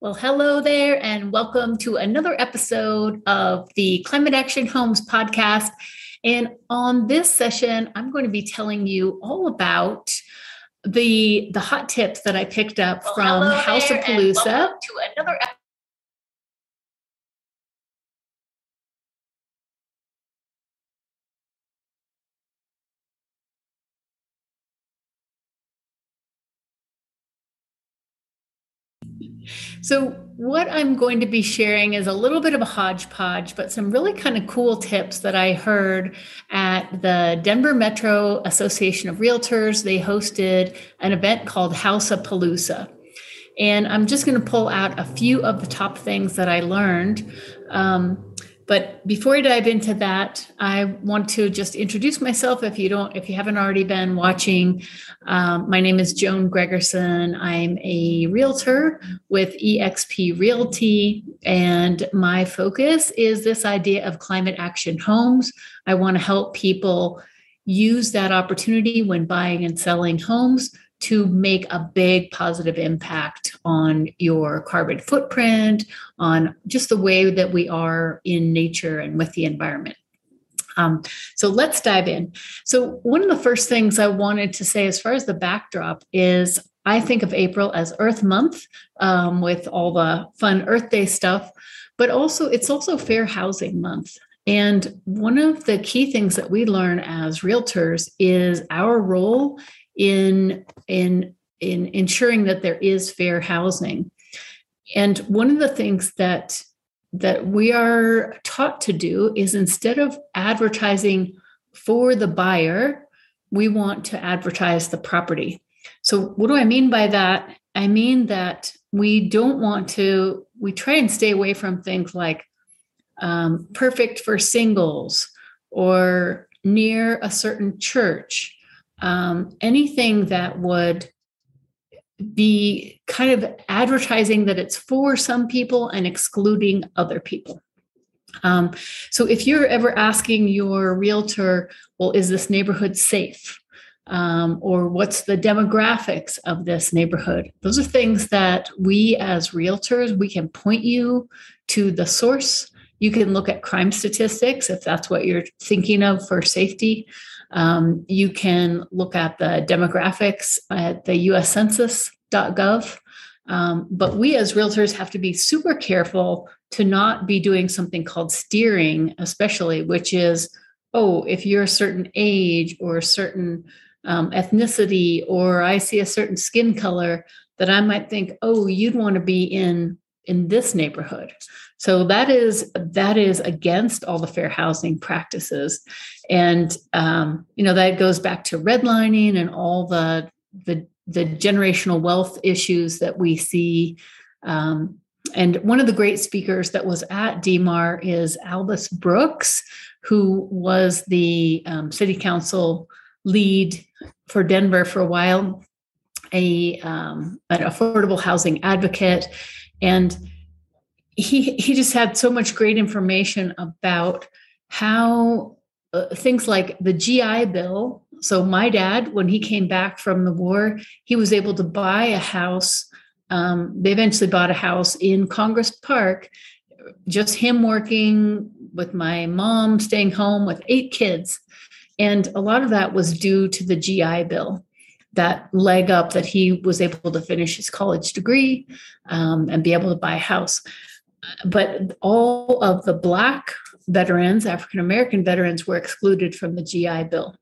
Well, hello there, and welcome to another episode of the Climate Action Homes podcast. And on this session, I'm going to be telling you all about the the hot tips that I picked up well, from House of Palooza. to another episode So, what I'm going to be sharing is a little bit of a hodgepodge, but some really kind of cool tips that I heard at the Denver Metro Association of Realtors. They hosted an event called House of Palooza. And I'm just going to pull out a few of the top things that I learned. Um, but before I dive into that, I want to just introduce myself. If you don't, if you haven't already been watching, um, my name is Joan Gregerson. I'm a realtor with EXP Realty, and my focus is this idea of climate action homes. I want to help people use that opportunity when buying and selling homes to make a big positive impact on your carbon footprint, on just the way that we are in nature and with the environment. Um, so let's dive in. So, one of the first things I wanted to say, as far as the backdrop, is I think of April as Earth Month um, with all the fun Earth Day stuff, but also it's also Fair Housing Month. And one of the key things that we learn as realtors is our role in in in ensuring that there is fair housing. And one of the things that that we are taught to do is instead of advertising for the buyer, we want to advertise the property. So what do I mean by that? I mean that we don't want to we try and stay away from things like um, perfect for singles or near a certain church um, anything that would be kind of advertising that it's for some people and excluding other people. Um, so if you're ever asking your realtor, well, is this neighborhood safe? Um, or what's the demographics of this neighborhood? Those are things that we as realtors, we can point you to the source. You can look at crime statistics if that's what you're thinking of for safety. Um, you can look at the demographics at the US Census.gov. Um, but we as realtors have to be super careful to not be doing something called steering, especially, which is, oh, if you're a certain age or a certain um, ethnicity, or I see a certain skin color, that I might think, oh, you'd want to be in in this neighborhood. So that is that is against all the fair housing practices, and um, you know that goes back to redlining and all the the the generational wealth issues that we see. Um, and one of the great speakers that was at DMAR is Albus Brooks, who was the um, city council lead for Denver for a while, a um, an affordable housing advocate, and he he just had so much great information about how uh, things like the GI Bill. So my dad, when he came back from the war, he was able to buy a house. Um, they eventually bought a house in Congress Park. Just him working with my mom, staying home with eight kids, and a lot of that was due to the GI Bill that leg up that he was able to finish his college degree um, and be able to buy a house but all of the Black veterans, African American veterans, were excluded from the GI Bill.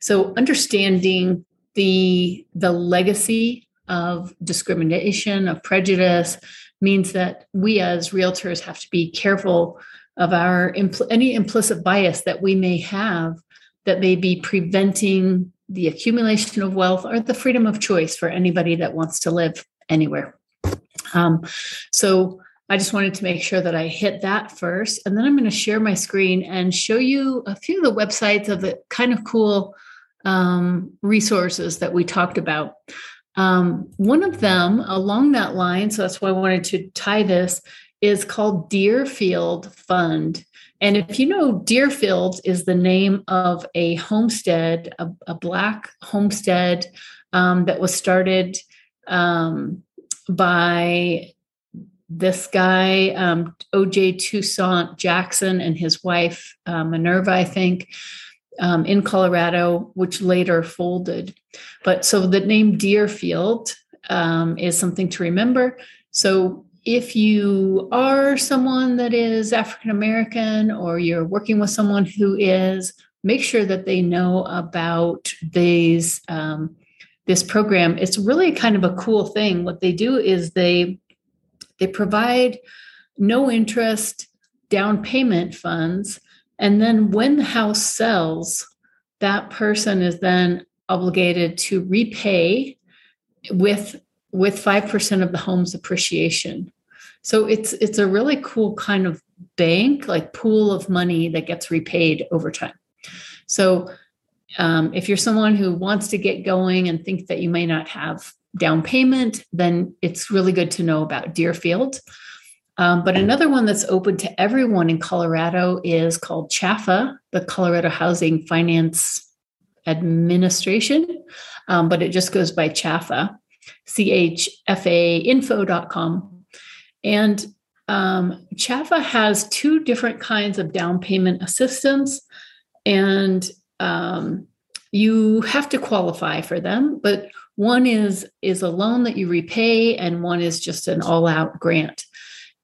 So understanding the the legacy of discrimination, of prejudice, means that we as realtors have to be careful of our impl- any implicit bias that we may have that may be preventing the accumulation of wealth or the freedom of choice for anybody that wants to live anywhere. Um, so I just wanted to make sure that I hit that first. And then I'm going to share my screen and show you a few of the websites of the kind of cool um, resources that we talked about. Um, one of them along that line, so that's why I wanted to tie this, is called Dearfield Fund. And if you know, Dearfield is the name of a homestead, a, a Black homestead um, that was started um, by this guy, um, OJ Toussaint Jackson, and his wife, uh, Minerva, I think, um, in Colorado, which later folded. But so the name Dearfield um, is something to remember. So if you are someone that is African American or you're working with someone who is, make sure that they know about these um, this program. It's really kind of a cool thing. What they do is they they provide no interest down payment funds, and then when the house sells, that person is then obligated to repay with with 5% of the home's appreciation. So it's it's a really cool kind of bank, like pool of money that gets repaid over time. So um, if you're someone who wants to get going and think that you may not have down payment, then it's really good to know about Dearfield. Um, but another one that's open to everyone in Colorado is called CHFA, the Colorado Housing Finance Administration, um, but it just goes by CHFA. chfainfo.com. And um, has two different kinds of down payment assistance, and um, you have to qualify for them. But one is is a loan that you repay, and one is just an all out grant.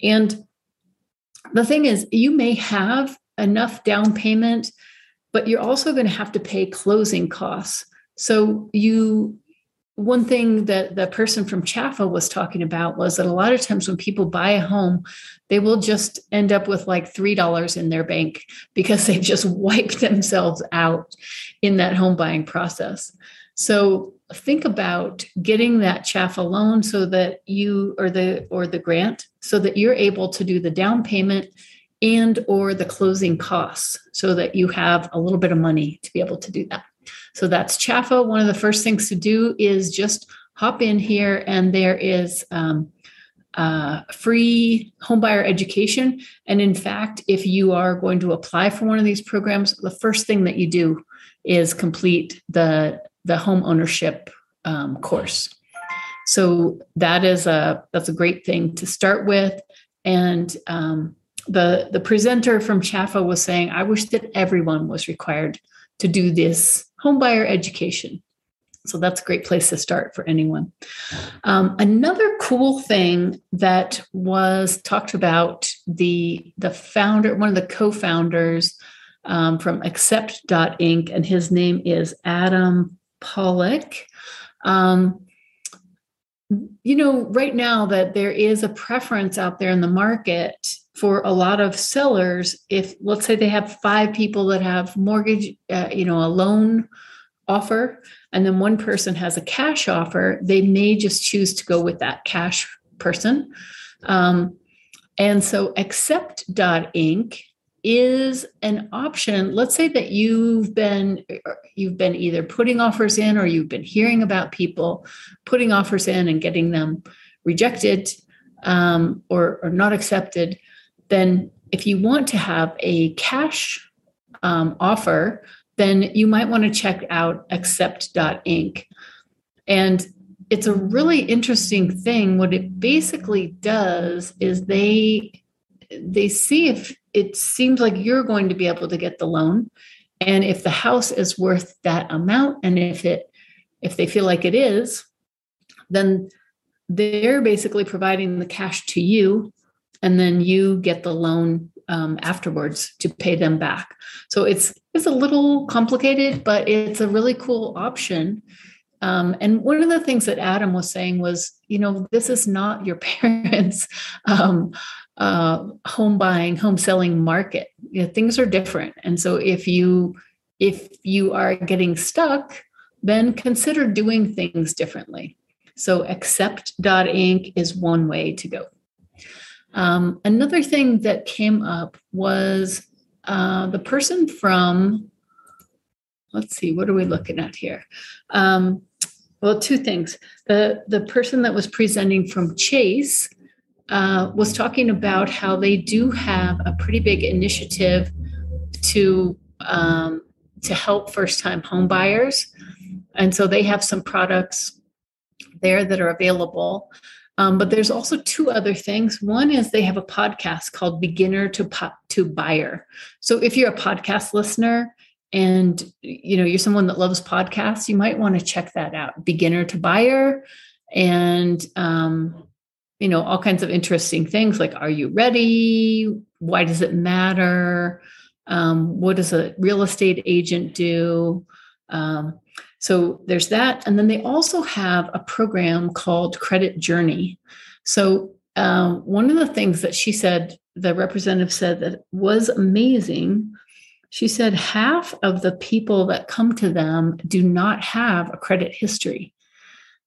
And the thing is, you may have enough down payment, but you're also going to have to pay closing costs. So you one thing that the person from CHFA was talking about was that a lot of times when people buy a home, they will just end up with like $3 in their bank because they've just wiped themselves out in that home buying process. So think about getting that CHFA loan so that you or the or the grant so that you're able to do the down payment and or the closing costs so that you have a little bit of money to be able to do that. So that's CHFA. One of the first things to do is just hop in here, and there is um, uh, free homebuyer education. And in fact, if you are going to apply for one of these programs, the first thing that you do is complete the the home ownership um, course. So that is a that's a great thing to start with. And um, the the presenter from CHFA was saying, I wish that everyone was required to do this homebuyer education. So that's a great place to start for anyone. Um, another cool thing that was talked about the the founder, one of the co-founders um, from Accept.inc, and his name is Adam Pollock. Um, you know, right now that there is a preference out there in the market for a lot of sellers if let's say they have five people that have mortgage uh, you know a loan offer and then one person has a cash offer they may just choose to go with that cash person. Um, and so accept.inc is an option. Let's say that you've been you've been either putting offers in or you've been hearing about people putting offers in and getting them rejected um, or, or not accepted then if you want to have a cash um, offer, then you might want to check out accept.inc. And it's a really interesting thing. What it basically does is they they see if it seems like you're going to be able to get the loan and if the house is worth that amount and if it if they feel like it is then they're basically providing the cash to you and then you get the loan um, afterwards to pay them back. So it's it's a little complicated, but it's a really cool option. Um, and one of the things that Adam was saying was, you know, this is not your parents' um, uh, home buying, home selling market. You know, things are different, and so if you if you are getting stuck, then consider doing things differently. So accept.inc is one way to go. Um, another thing that came up was uh, the person from, let's see, what are we looking at here? Um, well, two things. The, the person that was presenting from Chase uh, was talking about how they do have a pretty big initiative to um, to help first time home buyers. And so they have some products there that are available. Um, but there's also two other things. One is they have a podcast called Beginner to po- to Buyer. So if you're a podcast listener and you know you're someone that loves podcasts, you might want to check that out. Beginner to Buyer, and um, you know all kinds of interesting things like Are you ready? Why does it matter? Um, what does a real estate agent do? So there's that. And then they also have a program called Credit Journey. So um, one of the things that she said, the representative said that was amazing. She said half of the people that come to them do not have a credit history.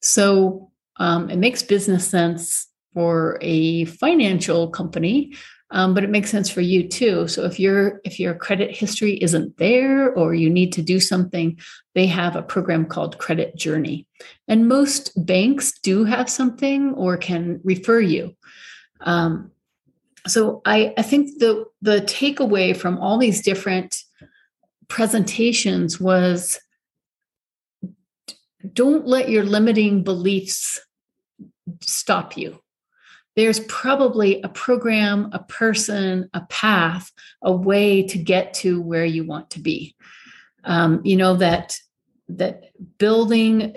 So um, it makes business sense for a financial company um, but it makes sense for you too. So if your if your credit history isn't there or you need to do something they have a program called credit journey. And most banks do have something or can refer you. Um, so I, I think the the takeaway from all these different presentations was don't let your limiting beliefs stop you there's probably a program, a person, a path, a way to get to where you want to be. Um, you know that that building,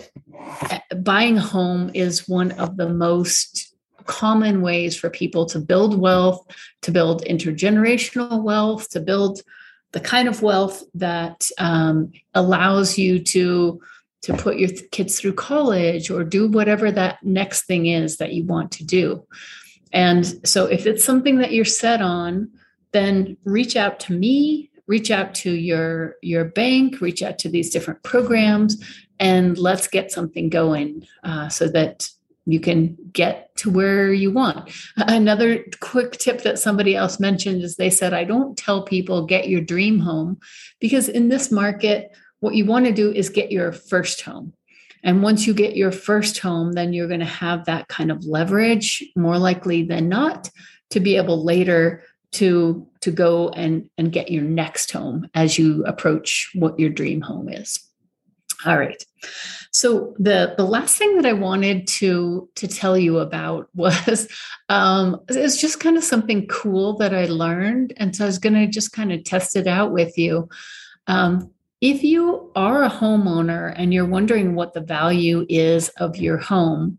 buying a home is one of the most common ways for people to build wealth, to build intergenerational wealth, to build the kind of wealth that um, allows you to to put your kids through college or do whatever that next thing is that you want to do. And so if it's something that you're set on, then reach out to me, reach out to your your bank, reach out to these different programs and let's get something going uh, so that you can get to where you want. Another quick tip that somebody else mentioned is they said, I don't tell people get your dream home because in this market, what you want to do is get your first home. And once you get your first home, then you're going to have that kind of leverage more likely than not to be able later to to go and and get your next home as you approach what your dream home is. All right. So the the last thing that I wanted to to tell you about was um, it's just kind of something cool that I learned, and so I was going to just kind of test it out with you. Um, if you are a homeowner and you're wondering what the value is of your home,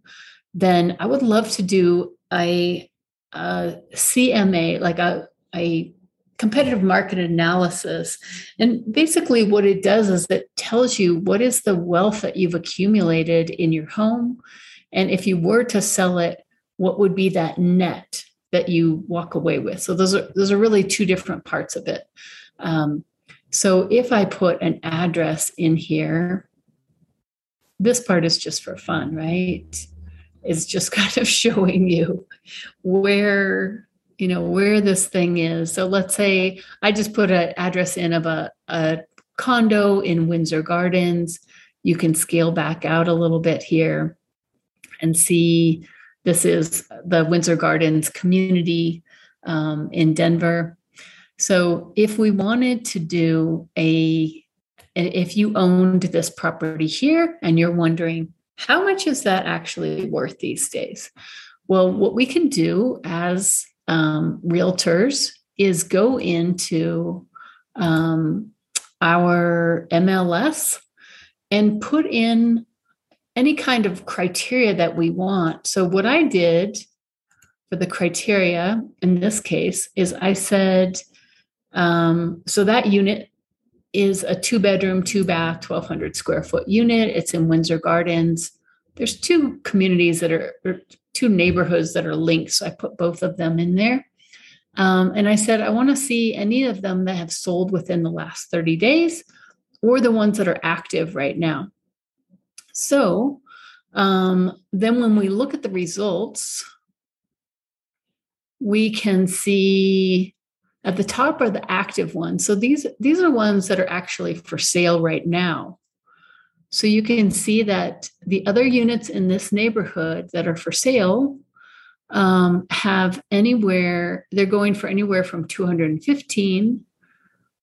then I would love to do a, a CMA, like a, a competitive market analysis. And basically, what it does is it tells you what is the wealth that you've accumulated in your home. And if you were to sell it, what would be that net that you walk away with? So those are those are really two different parts of it. Um, so if I put an address in here, this part is just for fun, right? It's just kind of showing you where you know where this thing is. So let's say I just put an address in of a, a condo in Windsor Gardens. You can scale back out a little bit here and see this is the Windsor Gardens community um, in Denver. So if we wanted to do a, if you owned this property here and you're wondering, how much is that actually worth these days? Well, what we can do as um, realtors is go into um, our MLS and put in any kind of criteria that we want. So, what I did for the criteria in this case is I said, um, so that unit is a two bedroom, two bath, 1200 square foot unit. It's in Windsor Gardens. There's two communities that are, two neighborhoods that are linked. So I put both of them in there. Um, and I said, I want to see any of them that have sold within the last 30 days or the ones that are active right now. So um, then when we look at the results, we can see at the top are the active ones. So these these are ones that are actually for sale right now. So you can see that the other units in this neighborhood that are for sale um, have anywhere they're going for anywhere from 215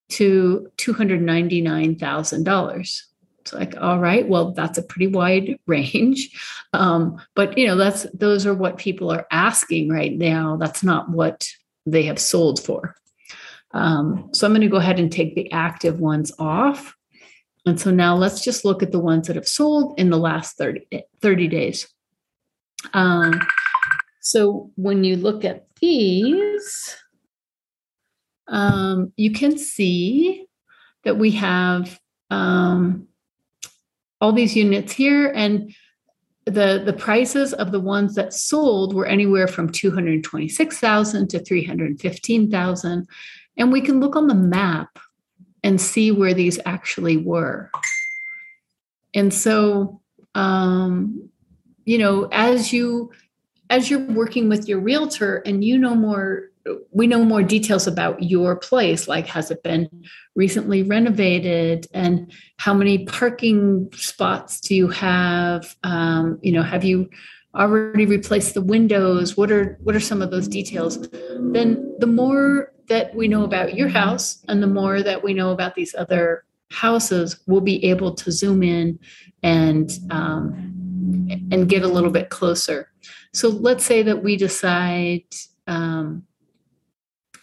to $299,000. It's like, all right, well, that's a pretty wide range. Um, but you know, that's those are what people are asking right now. That's not what they have sold for. Um, so I'm going to go ahead and take the active ones off. And so now let's just look at the ones that have sold in the last 30, 30 days. Um, so when you look at these, um, you can see that we have um, all these units here and the the prices of the ones that sold were anywhere from 226,000 to 315,000 and we can look on the map and see where these actually were. And so um, you know, as you as you're working with your realtor and you know more we know more details about your place like has it been recently renovated and how many parking spots do you have? Um, you know have you already replaced the windows? What are what are some of those details? Then the more that we know about your house and the more that we know about these other houses we'll be able to zoom in and um, and get a little bit closer so let's say that we decide um,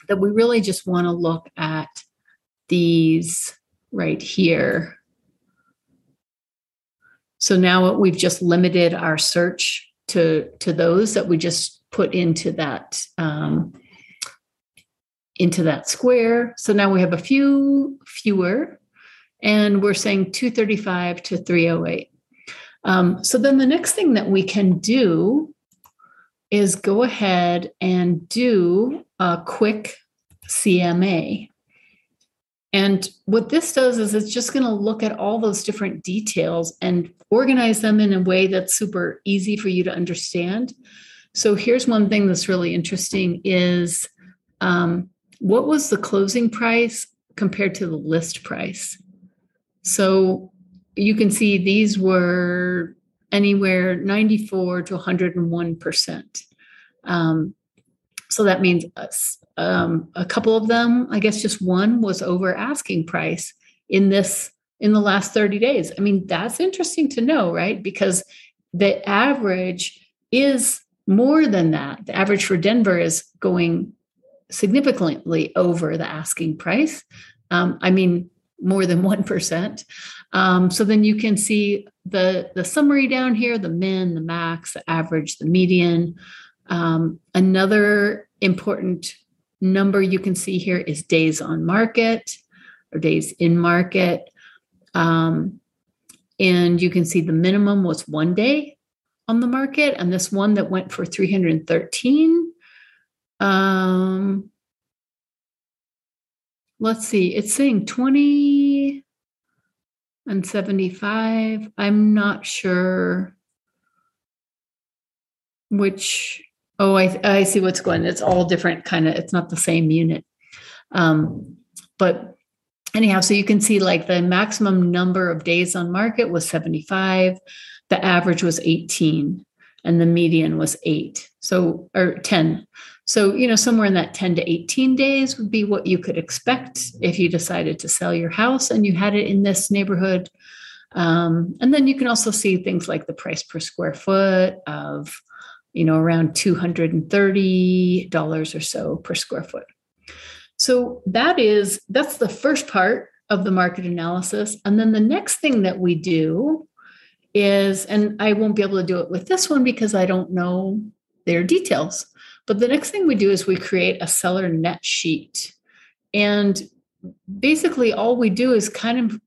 that we really just want to look at these right here. So now we've just limited our search to, to those that we just put into that um, into that square. So now we have a few fewer, and we're saying 235 to 308. Um, so then the next thing that we can do is go ahead and do a quick CMA. And what this does is it's just going to look at all those different details and organize them in a way that's super easy for you to understand. So here's one thing that's really interesting is um, what was the closing price compared to the list price? So you can see these were anywhere 94 to 101%. Um, so that means um, a couple of them, I guess just one was over asking price in this in the last 30 days. I mean, that's interesting to know, right? Because the average is more than that. The average for Denver is going significantly over the asking price. Um, I mean, more than 1%. Um, so then you can see the, the summary down here, the min, the max, the average, the median. Um, another important number you can see here is days on market or days in market. Um, and you can see the minimum was one day on the market. And this one that went for 313. Um, let's see, it's saying 20 and 75. I'm not sure which Oh, I, I see what's going. It's all different kind of. It's not the same unit. Um, but anyhow, so you can see like the maximum number of days on market was 75. The average was 18 and the median was eight. So, or 10. So, you know, somewhere in that 10 to 18 days would be what you could expect if you decided to sell your house and you had it in this neighborhood. Um, and then you can also see things like the price per square foot of you know, around $230 or so per square foot. So that is that's the first part of the market analysis. And then the next thing that we do is, and I won't be able to do it with this one because I don't know their details. But the next thing we do is we create a seller net sheet. And basically, all we do is kind of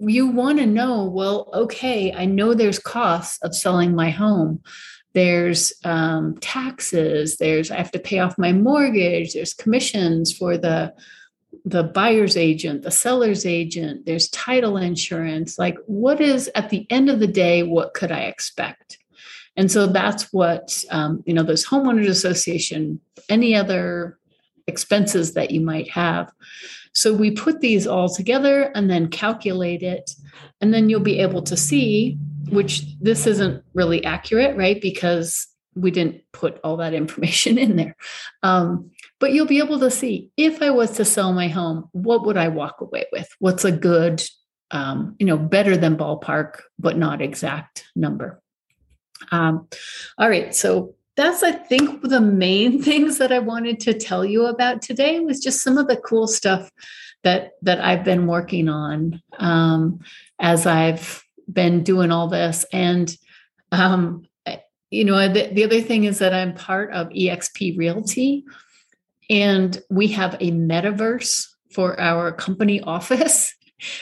you want to know well, okay, I know there's costs of selling my home there's um, taxes there's i have to pay off my mortgage there's commissions for the the buyer's agent the seller's agent there's title insurance like what is at the end of the day what could i expect and so that's what um, you know those homeowners association any other expenses that you might have so we put these all together and then calculate it and then you'll be able to see which this isn't really accurate, right? Because we didn't put all that information in there. Um, but you'll be able to see if I was to sell my home, what would I walk away with? What's a good um, you know, better than ballpark, but not exact number. Um, all right, so that's I think the main things that I wanted to tell you about today was just some of the cool stuff that that I've been working on um, as I've been doing all this. And um, you know, the, the other thing is that I'm part of EXP Realty, and we have a metaverse for our company office.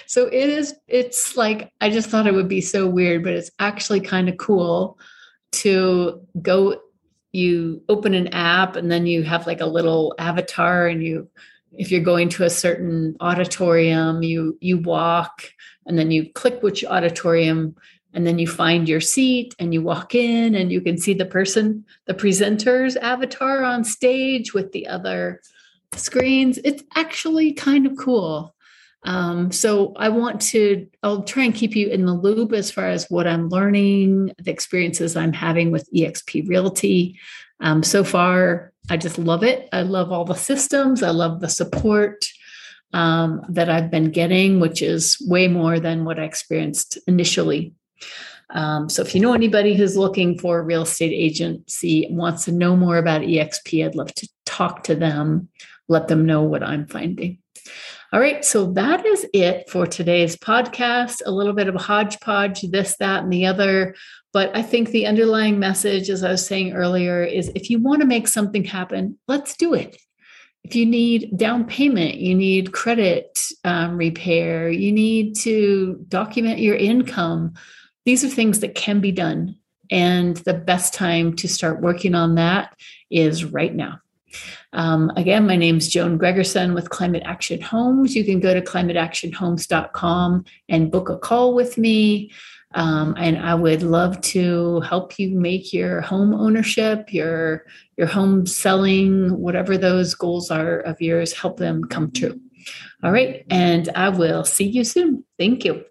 So it is, it's like, I just thought it would be so weird, but it's actually kind of cool to go you open an app and then you have like a little avatar and you if you're going to a certain auditorium you you walk and then you click which auditorium and then you find your seat and you walk in and you can see the person the presenter's avatar on stage with the other screens. It's actually kind of cool um, so I want to, I'll try and keep you in the loop as far as what I'm learning, the experiences I'm having with EXP Realty. Um, so far, I just love it. I love all the systems. I love the support um, that I've been getting, which is way more than what I experienced initially. Um, so if you know anybody who's looking for a real estate agency, wants to know more about EXP, I'd love to talk to them, let them know what I'm finding. All right, so that is it for today's podcast. A little bit of a hodgepodge, this, that, and the other. But I think the underlying message, as I was saying earlier, is if you want to make something happen, let's do it. If you need down payment, you need credit um, repair, you need to document your income. These are things that can be done. And the best time to start working on that is right now. Um, again, my name is Joan Gregerson with Climate Action Homes. You can go to climateactionhomes.com and book a call with me. Um, and I would love to help you make your home ownership, your your home selling, whatever those goals are of yours, help them come true. All right, and I will see you soon. Thank you.